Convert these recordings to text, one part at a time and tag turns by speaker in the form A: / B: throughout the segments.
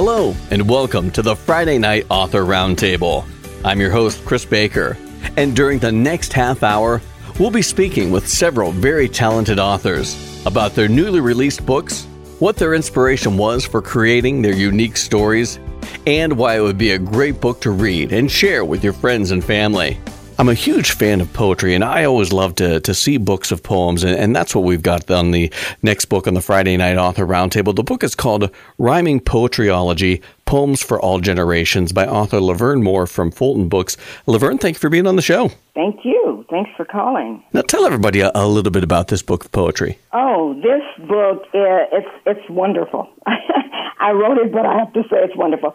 A: Hello, and welcome to the Friday Night Author Roundtable. I'm your host, Chris Baker, and during the next half hour, we'll be speaking with several very talented authors about their newly released books, what their inspiration was for creating their unique stories, and why it would be a great book to read and share with your friends and family. I'm a huge fan of poetry, and I always love to, to see books of poems, and, and that's what we've got on the next book on the Friday Night Author Roundtable. The book is called Rhyming Poetryology Poems for All Generations by author Laverne Moore from Fulton Books. Laverne, thank you for being on the show.
B: Thank you. Thanks for calling.
A: Now, tell everybody a, a little bit about this book of poetry.
B: Oh, this book uh, it's it's wonderful. I wrote it, but I have to say it's wonderful.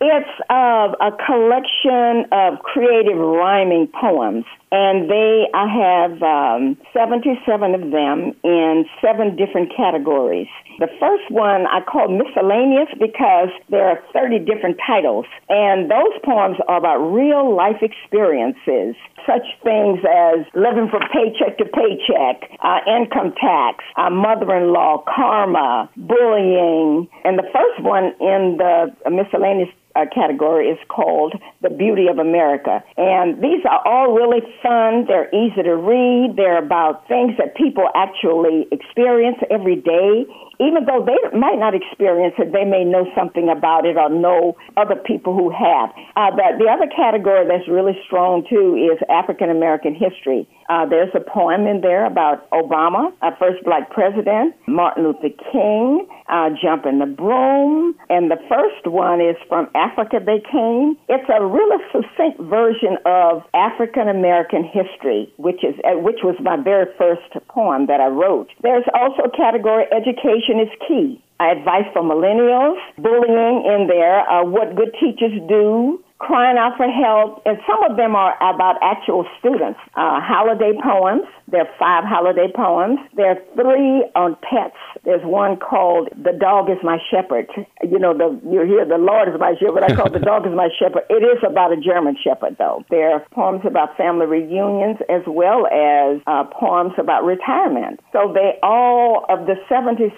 B: It's uh, a collection of creative rhyming poems and they I have um, 77 of them in seven different categories. The first one I call miscellaneous because there are 30 different titles, and those poems are about real life experiences, such things as living from paycheck to paycheck, uh, income tax, uh, mother-in-law, karma, bullying, and the first one in the miscellaneous uh, category is called The Beauty of America. And these are all really fun. They're easy to read. They're about things that people actually experience every day even though they might not experience it, they may know something about it or know other people who have. Uh, the, the other category that's really strong too is African American history. Uh, there's a poem in there about Obama, our first black president, Martin Luther King, uh, Jumping the Broom, and the first one is from Africa they Came. It's a really succinct version of African American history, which is uh, which was my very first poem that I wrote. There's also a category education is key. Advice for millennials, bullying in there, uh, what good teachers do, crying out for help, and some of them are about actual students. Uh, holiday poems. There are five holiday poems. There are three on pets. There's one called "The Dog Is My Shepherd." You know, the you hear "The Lord Is My Shepherd." But I call "The Dog Is My Shepherd." It is about a German Shepherd, though. There are poems about family reunions as well as uh, poems about retirement. So they all of the 77,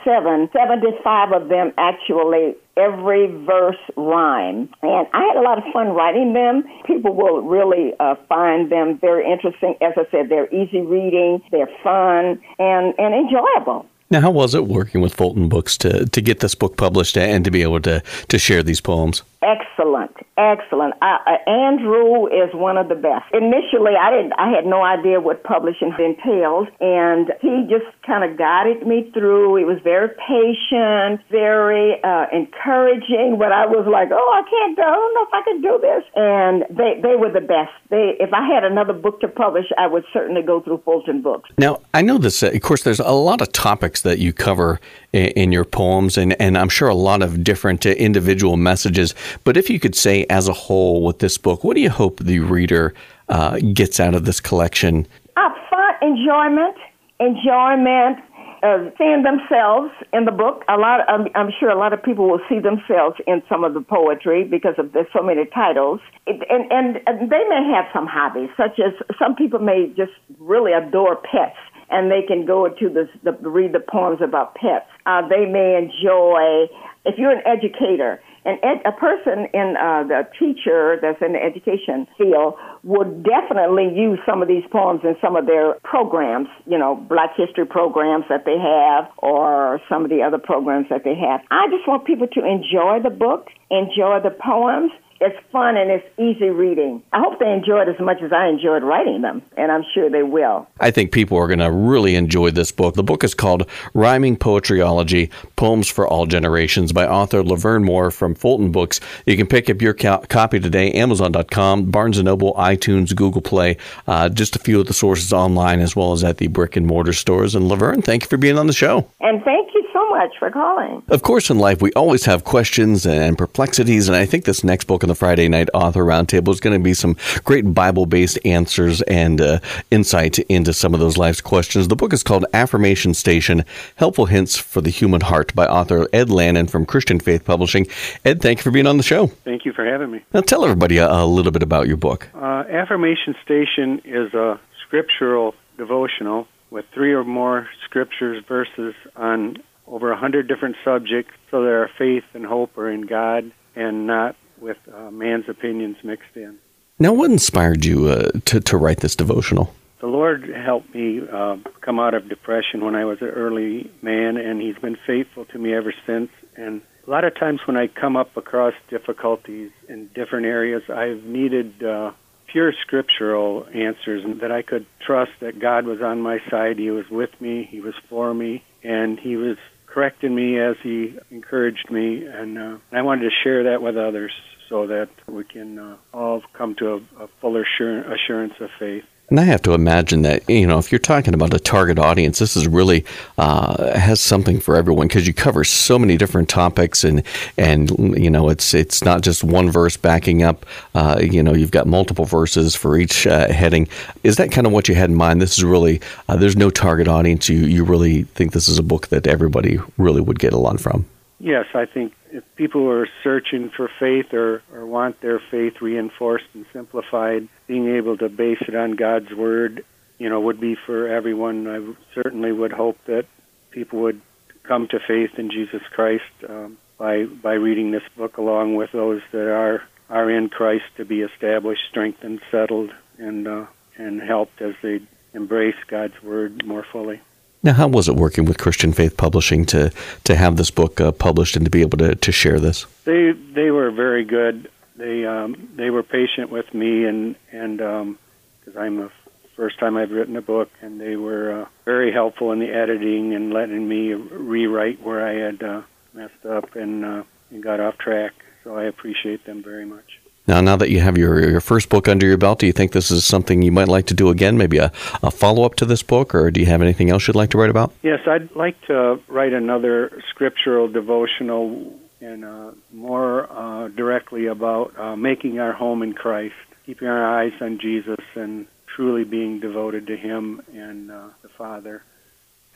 B: 75 of them actually every verse rhyme. And I had a lot of fun writing them. People will really uh, find them very interesting. As I said, they're easy reading, they're fun, and, and enjoyable.
A: Now, how was it working with Fulton Books to, to get this book published and to be able to, to share these poems?
B: Excellent, excellent. Uh, uh, Andrew is one of the best. Initially, I didn't. I had no idea what publishing entails, and he just kind of guided me through. He was very patient, very uh, encouraging. But I was like, "Oh, I can't. Do. I don't know if I can do this." And they they were the best. They, if I had another book to publish, I would certainly go through Fulton Books.
A: Now, I know this. Uh, of course, there's a lot of topics that you cover in, in your poems, and and I'm sure a lot of different individual messages. But if you could say, as a whole, with this book, what do you hope the reader uh, gets out of this collection?
B: Uh, enjoyment, enjoyment, uh, seeing themselves in the book. A lot, I'm, I'm, sure a lot of people will see themselves in some of the poetry because of there's so many titles. It, and, and, and they may have some hobbies, such as some people may just really adore pets and they can go to the, the read the poems about pets. Uh, they may enjoy if you're an educator and ed, a person in uh, the teacher that's in the education field would definitely use some of these poems in some of their programs, you know, Black History programs that they have or some of the other programs that they have. I just want people to enjoy the book, enjoy the poems, it's fun and it's easy reading. I hope they enjoy it as much as I enjoyed writing them, and I'm sure they will.
A: I think people are going to really enjoy this book. The book is called Rhyming Poetryology Poems for All Generations by author Laverne Moore from Fulton Books. You can pick up your co- copy today, Amazon.com, Barnes & Noble, iTunes, Google Play, uh, just a few of the sources online as well as at the brick and mortar stores. And Laverne, thank you for being on the show.
B: And thank you so much for calling.
A: Of course, in life, we always have questions and perplexities, and I think this next book on the Friday Night Author Roundtable is going to be some great Bible based answers and uh, insight into some of those life's questions. The book is called Affirmation Station Helpful Hints for the Human Heart by author Ed Lannon from Christian Faith Publishing. Ed, thank you for being on the show.
C: Thank you for having me.
A: Now, tell everybody a, a little bit about your book.
C: Uh, Affirmation Station is a scriptural devotional with three or more scriptures, verses on
D: over a hundred different subjects, so that our faith and hope are in God and not with uh, man's opinions mixed in.
A: Now, what inspired you uh, to to write this devotional?
D: The Lord helped me uh, come out of depression when I was an early man, and He's been faithful to me ever since. And a lot of times when I come up across difficulties in different areas, I've needed uh, pure scriptural answers that I could trust that God was on my side. He was with me, He was for me, and He was correcting me as He encouraged me. And uh, I wanted to share that with others so that we can uh, all come to a, a fuller assurance of faith.
A: And I have to imagine that you know if you're talking about a target audience, this is really uh, has something for everyone because you cover so many different topics and and you know it's it's not just one verse backing up. Uh, you know you've got multiple verses for each uh, heading. Is that kind of what you had in mind? This is really uh, there's no target audience. You you really think this is a book that everybody really would get a lot from?
D: Yes, I think if people are searching for faith or, or want their faith reinforced and simplified, being able to base it on God's Word, you know, would be for everyone. I certainly would hope that people would come to faith in Jesus Christ um, by by reading this book along with those that are are in Christ to be established, strengthened, settled, and uh, and helped as they embrace God's Word more fully.
A: Now, how was it working with Christian Faith Publishing to to have this book uh, published and to be able to, to share this?
D: They they were very good. They um, they were patient with me and and because um, I'm the first time I've written a book, and they were uh, very helpful in the editing and letting me rewrite where I had uh, messed up and uh, and got off track. So I appreciate them very much.
A: Now, now that you have your, your first book under your belt, do you think this is something you might like to do again? Maybe a, a follow up to this book, or do you have anything else you'd like to write about?
D: Yes, I'd like to write another scriptural devotional and uh, more uh, directly about uh, making our home in Christ, keeping our eyes on Jesus, and truly being devoted to Him and uh, the Father.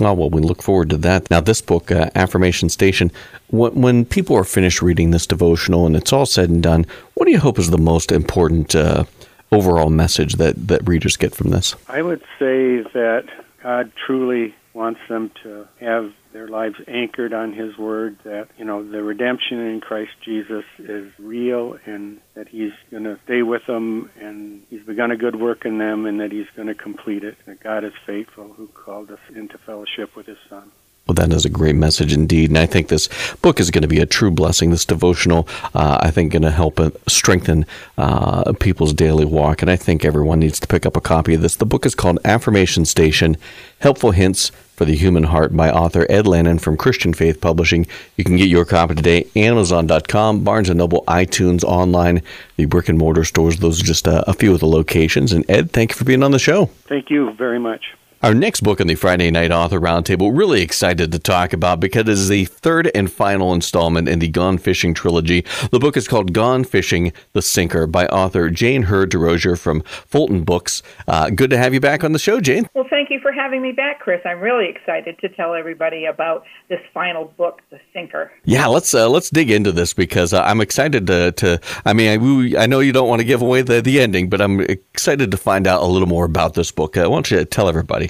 A: Oh, well, we look forward to that. Now, this book, uh, Affirmation Station, when, when, people are finished reading this devotional and it's all said and done, what do you hope is the most important uh, overall message that, that readers get from this?
D: I would say that God truly wants them to have their lives anchored on His Word, that, you know, the redemption in Christ Jesus is real and that He's going to stay with them and He's begun a good work in them and that He's going to complete it. That God is faithful who called us into fellowship with His Son.
A: Well, that is a great message indeed. And I think this book is going to be a true blessing. This devotional, uh, I think, going to help uh, strengthen uh, people's daily walk. And I think everyone needs to pick up a copy of this. The book is called Affirmation Station Helpful Hints for the Human Heart by author Ed Lannon from Christian Faith Publishing. You can get your copy today, Amazon.com, Barnes & Noble, iTunes, online, the brick and mortar stores. Those are just uh, a few of the locations. And Ed, thank you for being on the show.
D: Thank you very much.
A: Our next book on the Friday Night Author Roundtable, really excited to talk about because it is the third and final installment in the Gone Fishing trilogy. The book is called Gone Fishing The Sinker by author Jane Hurd DeRosier from Fulton Books. Uh, good to have you back on the show, Jane.
E: Well, thank you for having me back, Chris. I'm really excited to tell everybody about this final book, The Sinker.
A: Yeah, let's uh, let's dig into this because uh, I'm excited to, to I mean, I, I, know you don't want to give away the, the ending, but I'm excited to find out a little more about this book. Uh, why don't you tell everybody?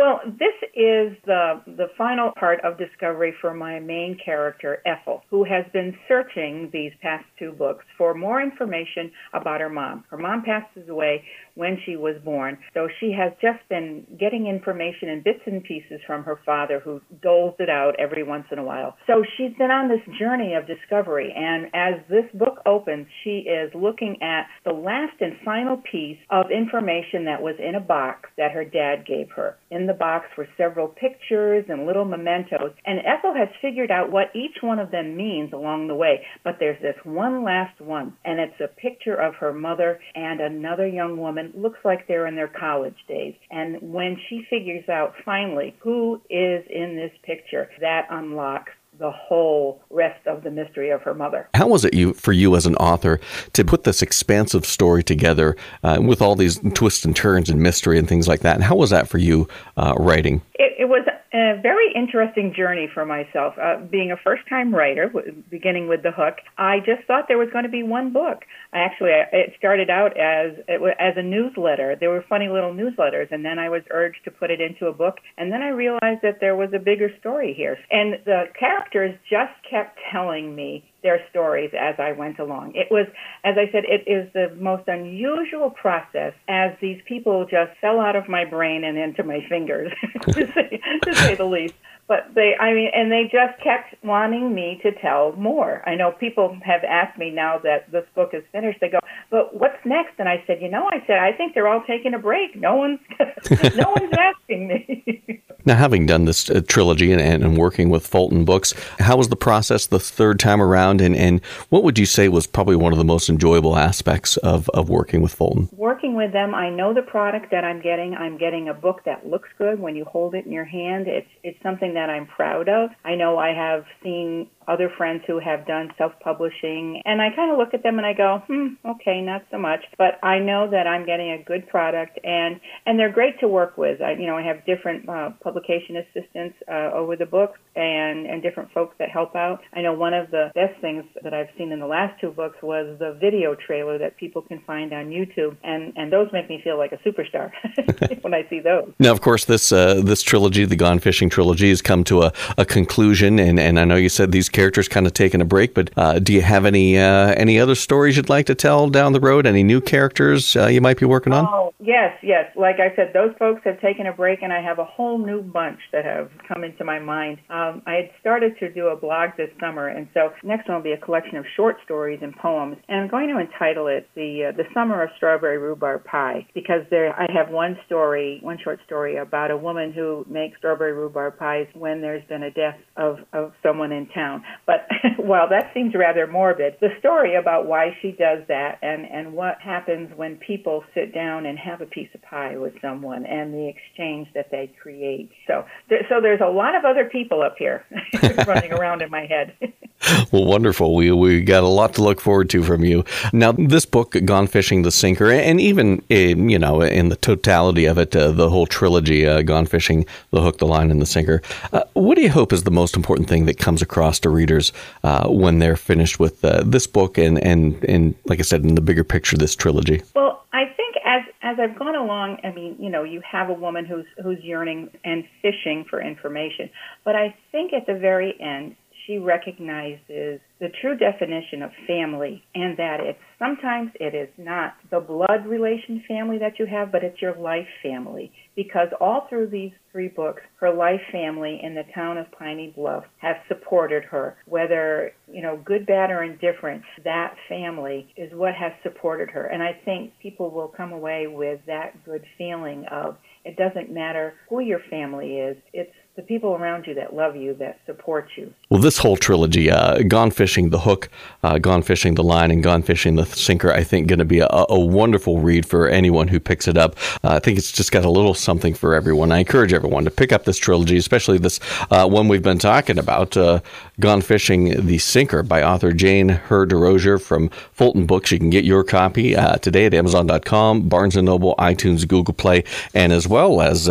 E: Well, this is the the final part of discovery for my main character Ethel, who has been searching these past two books for more information about her mom. Her mom passes away when she was born, so she has just been getting information in bits and pieces from her father, who doles it out every once in a while. So she's been on this journey of discovery, and as this book opens, she is looking at the last and final piece of information that was in a box that her dad gave her. In the box were several pictures and little mementos, and Ethel has figured out what each one of them means along the way. But there's this one last one, and it's a picture of her mother and another young woman. Looks like they're in their college days. And when she figures out finally who is in this picture, that unlocks the whole rest of the mystery of her mother.
A: How was it you for you as an author to put this expansive story together uh, with all these twists and turns and mystery and things like that? And how was that for you uh, writing?
E: It, it was a very interesting journey for myself. Uh, being a first time writer, beginning with The Hook, I just thought there was going to be one book. I actually, it started out as as a newsletter. There were funny little newsletters, and then I was urged to put it into a book. And then I realized that there was a bigger story here. And the characters just kept telling me their stories as I went along. It was, as I said, it is the most unusual process as these people just fell out of my brain and into my fingers, to, say, to say the least but they i mean and they just kept wanting me to tell more. I know people have asked me now that this book is finished. They go but what's next? And i said you know i said i think they're all taking a break. No one's no one's asking me.
A: Now having done this uh, trilogy and, and working with fulton books how was the process the third time around? And, and what would you say was probably one of the most enjoyable aspects of, of working with fulton?
E: Working with them i know the product that i'm getting. I'm getting a book that looks good. When you hold it in your hand it's it's something that that I'm proud of. I know I have seen other friends who have done self-publishing, and I kind of look at them and I go, hmm, okay, not so much. But I know that I'm getting a good product, and and they're great to work with. I, you know, I have different uh, publication assistants uh, over the books, and and different folks that help out. I know one of the best things that I've seen in the last two books was the video trailer that people can find on YouTube, and and those make me feel like a superstar when I see those.
A: Now, of course, this uh, this trilogy, the Gone Fishing trilogy, has come to a, a conclusion, and and I know you said these characters kind of taking a break, but uh, do you have any uh, any other stories you'd like to tell down the road? Any new characters uh, you might be working on?
E: Oh, yes, yes. Like I said, those folks have taken a break, and I have a whole new bunch that have come into my mind. Um, I had started to do a blog this summer, and so next one will be a collection of short stories and poems, and I'm going to entitle it the uh, the Summer of Strawberry Rhubarb Pie because there I have one story, one short story about a woman who makes strawberry rhubarb pies when there's been a death of of someone in town. But while that seems rather morbid, the story about why she does that and, and what happens when people sit down and have a piece of pie with someone and the exchange that they create. So, there, so there's a lot of other people up here running around in my head.
A: well, wonderful. We we got a lot to look forward to from you. Now, this book, Gone Fishing the Sinker, and even in, you know in the totality of it, uh, the whole trilogy, uh, Gone Fishing, the Hook, the Line, and the Sinker. Uh, what do you hope is the most important thing that comes across readers uh, when they're finished with uh, this book and and and like I said, in the bigger picture, this trilogy?
E: Well, I think as as I've gone along, I mean, you know, you have a woman who's who's yearning and fishing for information, but I think at the very end she recognizes the true definition of family and that it's sometimes it is not the blood relation family that you have, but it's your life family. Because all through these three books, her life family in the town of Piney Bluff have supported her. Whether, you know, good, bad, or indifferent, that family is what has supported her. And I think people will come away with that good feeling of it doesn't matter who your family is, it's the people around you that love you, that support you.
A: Well, this whole trilogy, uh, Gone Fishing, The Hook, uh, Gone Fishing, The Line, and Gone Fishing, The Sinker, I think going to be a, a, wonderful read for anyone who picks it up. Uh, I think it's just got a little something for everyone. I encourage everyone to pick up this trilogy, especially this uh, one we've been talking about, uh, Gone Fishing, The Sinker by author Jane Hur DeRosier from Fulton Books. You can get your copy uh, today at Amazon.com, Barnes & Noble, iTunes, Google Play, and as well as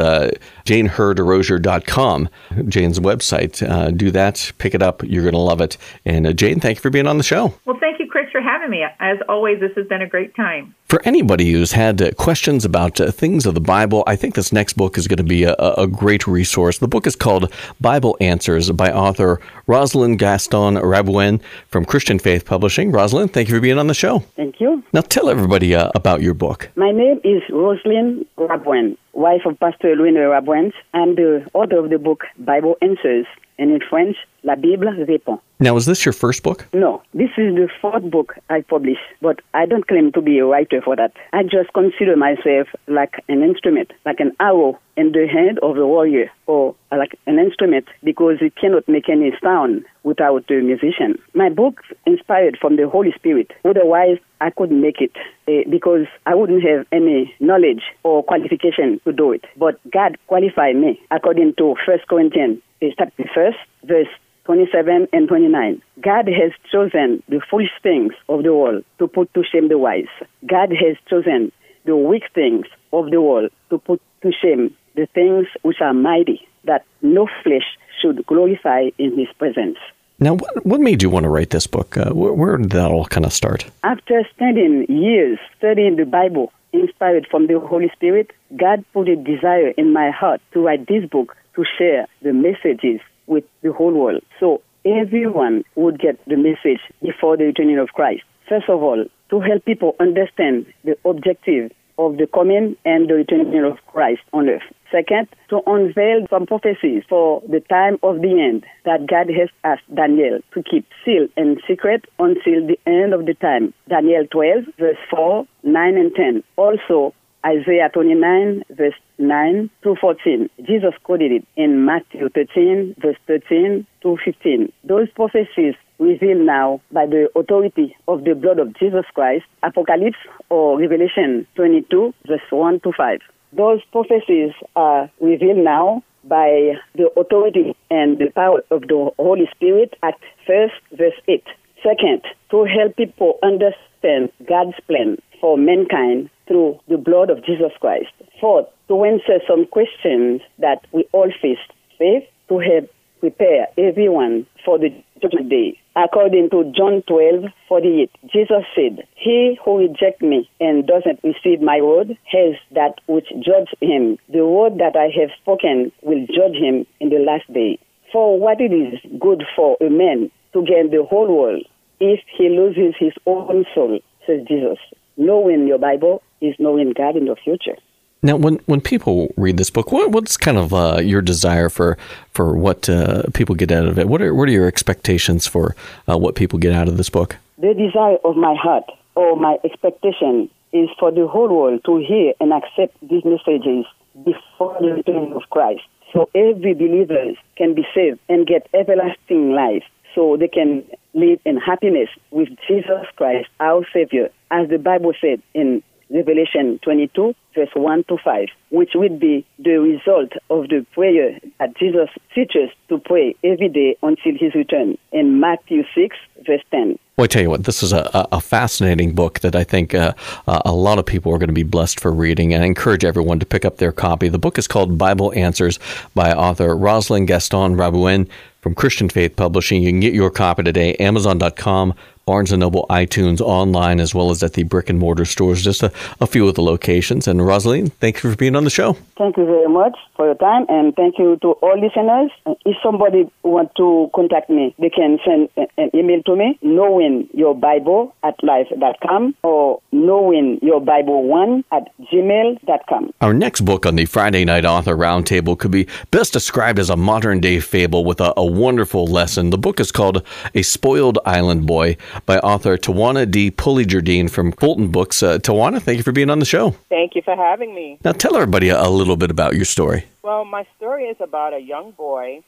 A: JaneHurDeRosier.com Jane's website. Uh, do that, pick it up. You're going to love it. And uh, Jane, thank you for being on the show.
E: Well, thank you, Chris, for having me. As always, this has been a great time.
A: For anybody who's had uh, questions about uh, things of the Bible, I think this next book is going to be a, a, great resource. The book is called Bible Answers by author Rosalind Gaston Rabouin from Christian Faith Publishing. Rosalind, thank you for being on the show.
F: Thank you.
A: Now tell everybody uh, about your book.
F: My name is Rosalind Rabouin, wife of Pastor Louis Rabouin, and the author of the book Bible Answers, and in French, La Bible répond.
A: Now, is this your first book?
F: No, this is the fourth book I published, but I don't claim to be a writer for that. I just consider myself like an instrument, like an arrow in the hand of a warrior, or like an instrument because it cannot make any sound without a musician. My book inspired from the Holy Spirit. Otherwise, I couldn't make it uh, because I wouldn't have any knowledge or qualification to do it. But God qualified me according to First Corinthians chapter first, verse 27 and 29. God has chosen the foolish things of the world to put to shame the wise. God has chosen the weak things of the world to put to shame the things which are mighty, that no flesh should glorify in his presence.
A: Now, what, what made you want to write this book? Uh, where, where did that all kind of start?
F: After spending years studying the Bible, inspired from the Holy Spirit, God put a desire in my heart to write this book to share the messages with the whole world. So everyone would get the message before the returning of Christ. First of all, to help people understand the objective of the coming and the returning of Christ on earth. Second, to unveil some prophecies for the time of the end that God has asked Daniel to keep sealed and secret until the end of the time. Daniel 12, verse 4, 9, and 10. Also, Isaiah 29, verse 9 to 14. Jesus quoted it in Matthew 13, verse 13 to 15. Those prophecies revealed now by the authority of the blood of Jesus Christ, Apocalypse or Revelation 22, verse 1 to 5. Those prophecies are revealed now by the authority and the power of the Holy Spirit Acts first, verse 8. Second, to help people understand God's plan for mankind through the blood of Jesus Christ. Fourth, to answer some questions that we all face. Fifth, to help prepare everyone for the judgment day. According to John 12, 48, Jesus said, He who rejects me and doesn't receive my word has that which judges him. The word that I have spoken will judge him in the last day. For what it is good for a man to gain the whole world if he loses his own soul, says Jesus. Knowing your Bible is knowing God in the future.
A: Now, when, when people read this book, what, what's kind of uh, your desire for for what uh, people get out of it? What are what are your expectations for uh, what people get out of this book?
F: The desire of my heart or my expectation is for the whole world to hear and accept these messages before the return of Christ, so every believer can be saved and get everlasting life, so they can live in happiness with Jesus Christ, our Savior, as the Bible said in Revelation 22, verse 1 to 5, which would be the result of the prayer that Jesus teaches to pray every day until his return in Matthew 6, verse 10.
A: Well, I tell you what, this is a, a fascinating book that I think uh, a lot of people are going to be blessed for reading, and I encourage everyone to pick up their copy. The book is called Bible Answers by author Rosalind Gaston Rabouin from Christian Faith Publishing. You can get your copy today, Amazon.com, Barnes & Noble, iTunes, online, as well as at the brick and mortar stores, just a, a few of the locations. And Rosalind, thank you for being on the show.
F: Thank you very much for your time, and thank you to all listeners. If somebody want to contact me, they can send an email to me, knowingyourbible at life.com or knowingyourbible1 at gmail.com.
A: Our next book on the Friday Night Author Roundtable could be best described as a modern day fable with a, a wonderful lesson. The book is called A Spoiled Island Boy by author Tawana D. Pulley-Jardine from Fulton Books. Uh, Tawana, thank you for being on the show.
G: Thank you for having me.
A: Now, tell everybody a, a little bit about your story.
G: Well, my story is about a young boy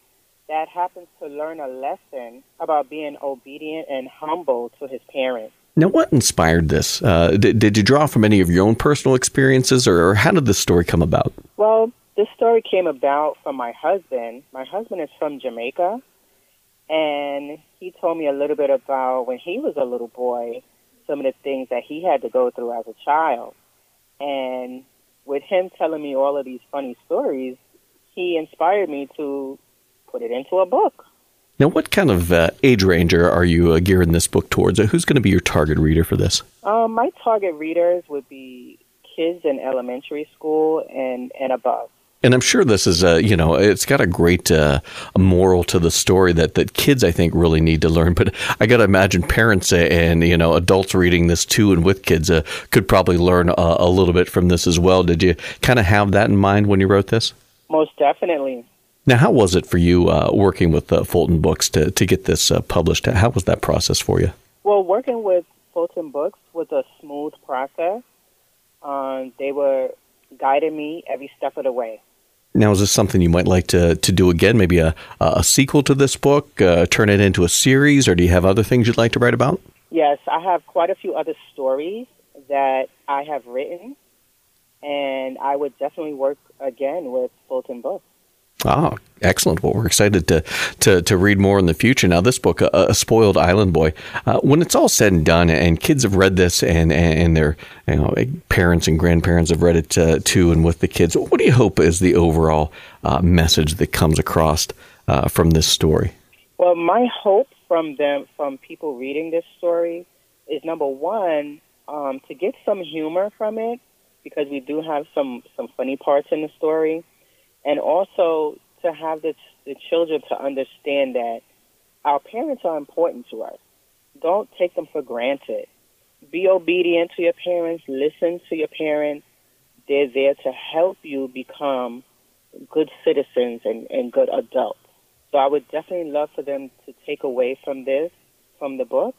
G: that happens to learn a lesson about being obedient and humble to his parents.
A: Now, what inspired this? Uh, did, did you draw from any of your own personal experiences, or, or how did this story come about?
G: Well, this story came about from my husband. My husband is from Jamaica, and he told me a little bit about when he was a little boy, some of the things that he had to go through as a child. And with him telling me all of these funny stories, he inspired me to put it into a book.
A: Now, what kind of uh, age range are you uh, gearing this book towards? Uh, who's going to be your target reader for this?
G: Um, my target readers would be kids in elementary school and, and above.
A: And I'm sure this is a, you know, it's got a great uh, moral to the story that, that kids, I think, really need to learn. But I got to imagine parents and, you know, adults reading this too and with kids uh, could probably learn a, a little bit from this as well. Did you kind of have that in mind when you wrote this?
G: Most definitely.
A: Now, how was it for you uh, working with uh, Fulton Books to, to get this uh, published? How was that process for you?
G: Well, working with Fulton Books was a smooth process. Um, they were guiding me every step of the way.
A: Now, is this something you might like to, to do again? Maybe a, a sequel to this book, uh, turn it into a series, or do you have other things you'd like to write about?
G: Yes, I have quite a few other stories that I have written, and I would definitely work again with Fulton Books.
A: Oh, excellent. Well, we're excited to, to, to read more in the future. Now, this book, A, Spoiled Island Boy, uh, when it's all said and done, and kids have read this, and, and their you know, parents and grandparents have read it uh, too, and with the kids, what do you hope is the overall uh, message that comes across uh, from this story?
G: Well, my hope from them, from people reading this story, is number one, um, to get some humor from it, because we do have some, some funny parts in the story and also to have the, the children to understand that our parents are important to us. Don't take them for granted. Be obedient to your parents, listen to your parents. They're there to help you become good citizens and, and good adults. So I would definitely love for them to take away from this, from the book.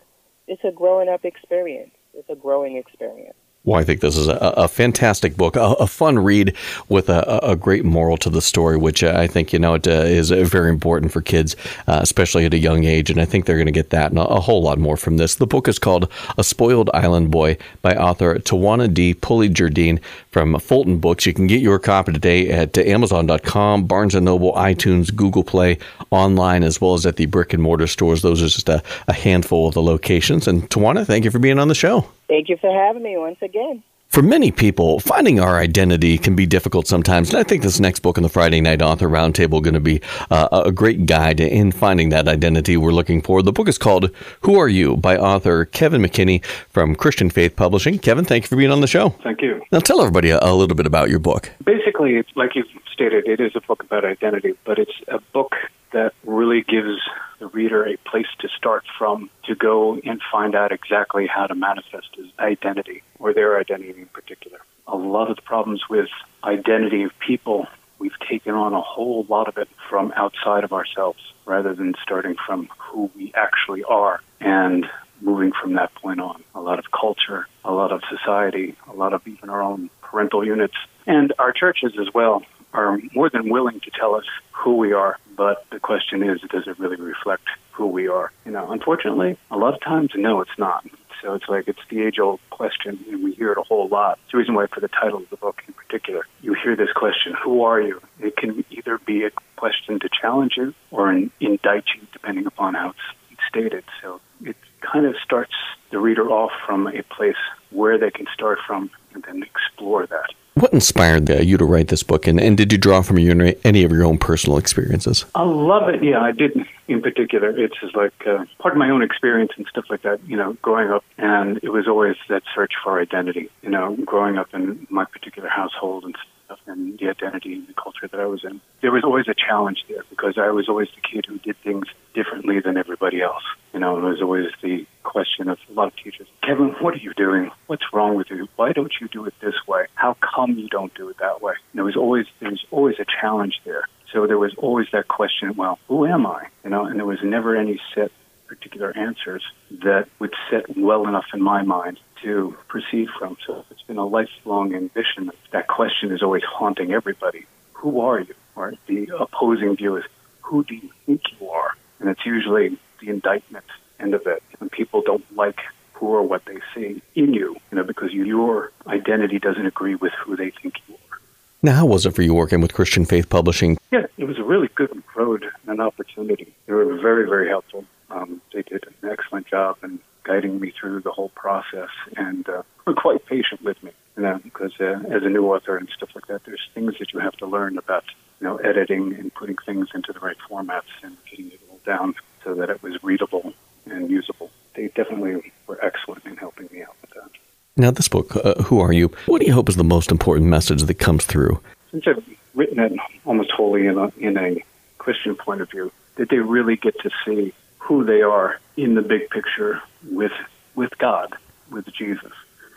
G: It's a growing up experience. It's a growing experience.
A: Well, I think this is a, a fantastic book, a, a, fun read with a, a, great moral to the story, which I think you know it uh, is very important for kids, uh, especially at a young age. And I think they're going to get that and a, whole lot more from this. The book is called "A Spoiled Island Boy" by author Tawana D. Pulley Jardine from Fulton Books. You can get your copy today at Amazon.com, Barnes and Noble, iTunes, Google Play, online, as well as at the brick and mortar stores. Those are just a, handful of the locations. And Tawana, thank you for being on the show.
G: Thank you for having me once again.
A: For many people, finding our identity can be difficult sometimes. And I think this next book in the Friday Night Author Roundtable is going to be uh, a great guide in finding that identity we're looking for. The book is called Who Are You by author Kevin McKinney from Christian Faith Publishing. Kevin, thank you for being on the show.
C: Thank you.
A: Now tell everybody a, a little bit about your book.
C: Basically, it's like you've stated, it is a book about identity, but it's a book that really gives the reader a place to start from to go and find out exactly how to manifest his identity or their identity in particular. A lot of the problems with identity of people, we've taken on a whole lot of it from outside of ourselves rather than starting from who we actually are and moving from that point on. A lot of culture, a lot of society, a lot of even our own parental units, and our churches as well are more than willing to tell us who we are, but the question is, does it really reflect who we are? You know, unfortunately, a lot of times, no, it's not. So it's like it's the age-old question, and we hear it a whole lot. It's the reason why, for the title of the book in particular, you hear this question: "Who are you?" It can either be a question to challenge you or an indict you, depending upon how it's stated. So it kind of starts the reader off from a place where they can start from, and then explore that.
A: What inspired uh, you to write this book, and, and did you draw from your, any of your own personal experiences?
C: I love it. Yeah, I did. In particular, it's just like uh, part of my own experience and stuff like that. You know, growing up, and it was always that search for identity. You know, growing up in my particular household and stuff, and the identity and the culture that I was in, there was always a challenge there because I was always the kid who did things differently than everybody else. You know, it was always the question of a lot of teachers, Kevin, what are you doing? What's wrong with you? Why don't you do it this way? How come you don't do it that way? And there was always there was always a challenge there. So there was always that question, well, who am I? You know, and there was never any set particular answers that would sit well enough in my mind to proceed from. So it's been a lifelong ambition. That question is always haunting everybody. Who are you? Or the opposing view is, who do you think you are? And it's usually the indictment end of it. And people don't like who or what they see in you, you know, because your identity doesn't agree with who they think you are.
A: Now, how was it for you working with Christian Faith Publishing?
C: Yeah, it was a really good road and opportunity. They were very, very helpful. Um, they did an excellent job in guiding me through the whole process and uh, were quite patient with me. You know, because uh, as a new author and stuff like that, there's things that you have to learn about, you know, editing and putting things into the right formats and getting it all down so that it was readable and usable. They definitely were excellent in helping me out with that.
A: Now, this book, uh, Who Are You? What do you hope is the most important message that comes through?
C: Since I've written it almost wholly in a, in a Christian point of view, that they really get to see who they are in the big picture with with God, with Jesus,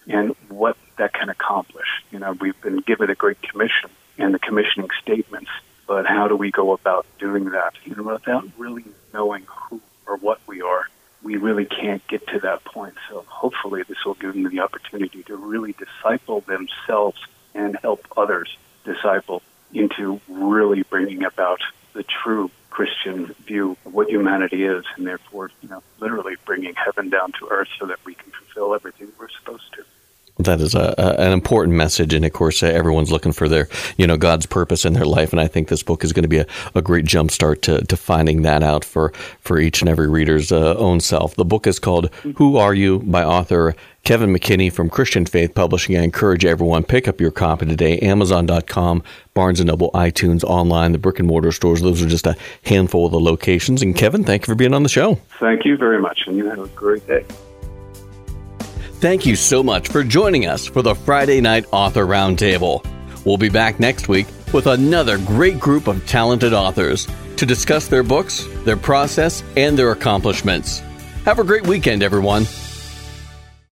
C: and what that can accomplish. You know, we've been given a great commission and the commissioning statements, but how do we go about doing that? You know, without really knowing who or what we are, we really can't get to that point. So hopefully this will give them the opportunity to really disciple themselves and help others disciple into really bringing about the true Christian view what humanity is, and therefore, you know, literally bringing heaven down to earth so that we can fulfill everything we're supposed to.
A: That is a, a, an important message, and of course, uh, everyone's looking for their, you know, God's purpose in their life, and I think this book is going to be a, a great jumpstart to, to finding that out for for each and every reader's uh, own self. The book is called "Who Are You" by author Kevin McKinney from Christian Faith Publishing. I encourage everyone pick up your copy today. Amazon.com, Barnes and Noble, iTunes, online, the brick and mortar stores. Those are just a handful of the locations. And Kevin, thank you for being on the show.
C: Thank you very much, and you have a great day.
A: Thank you so much for joining us for the Friday Night Author Roundtable. We'll be back next week with another great group of talented authors to discuss their books, their process, and their accomplishments. Have a great weekend, everyone.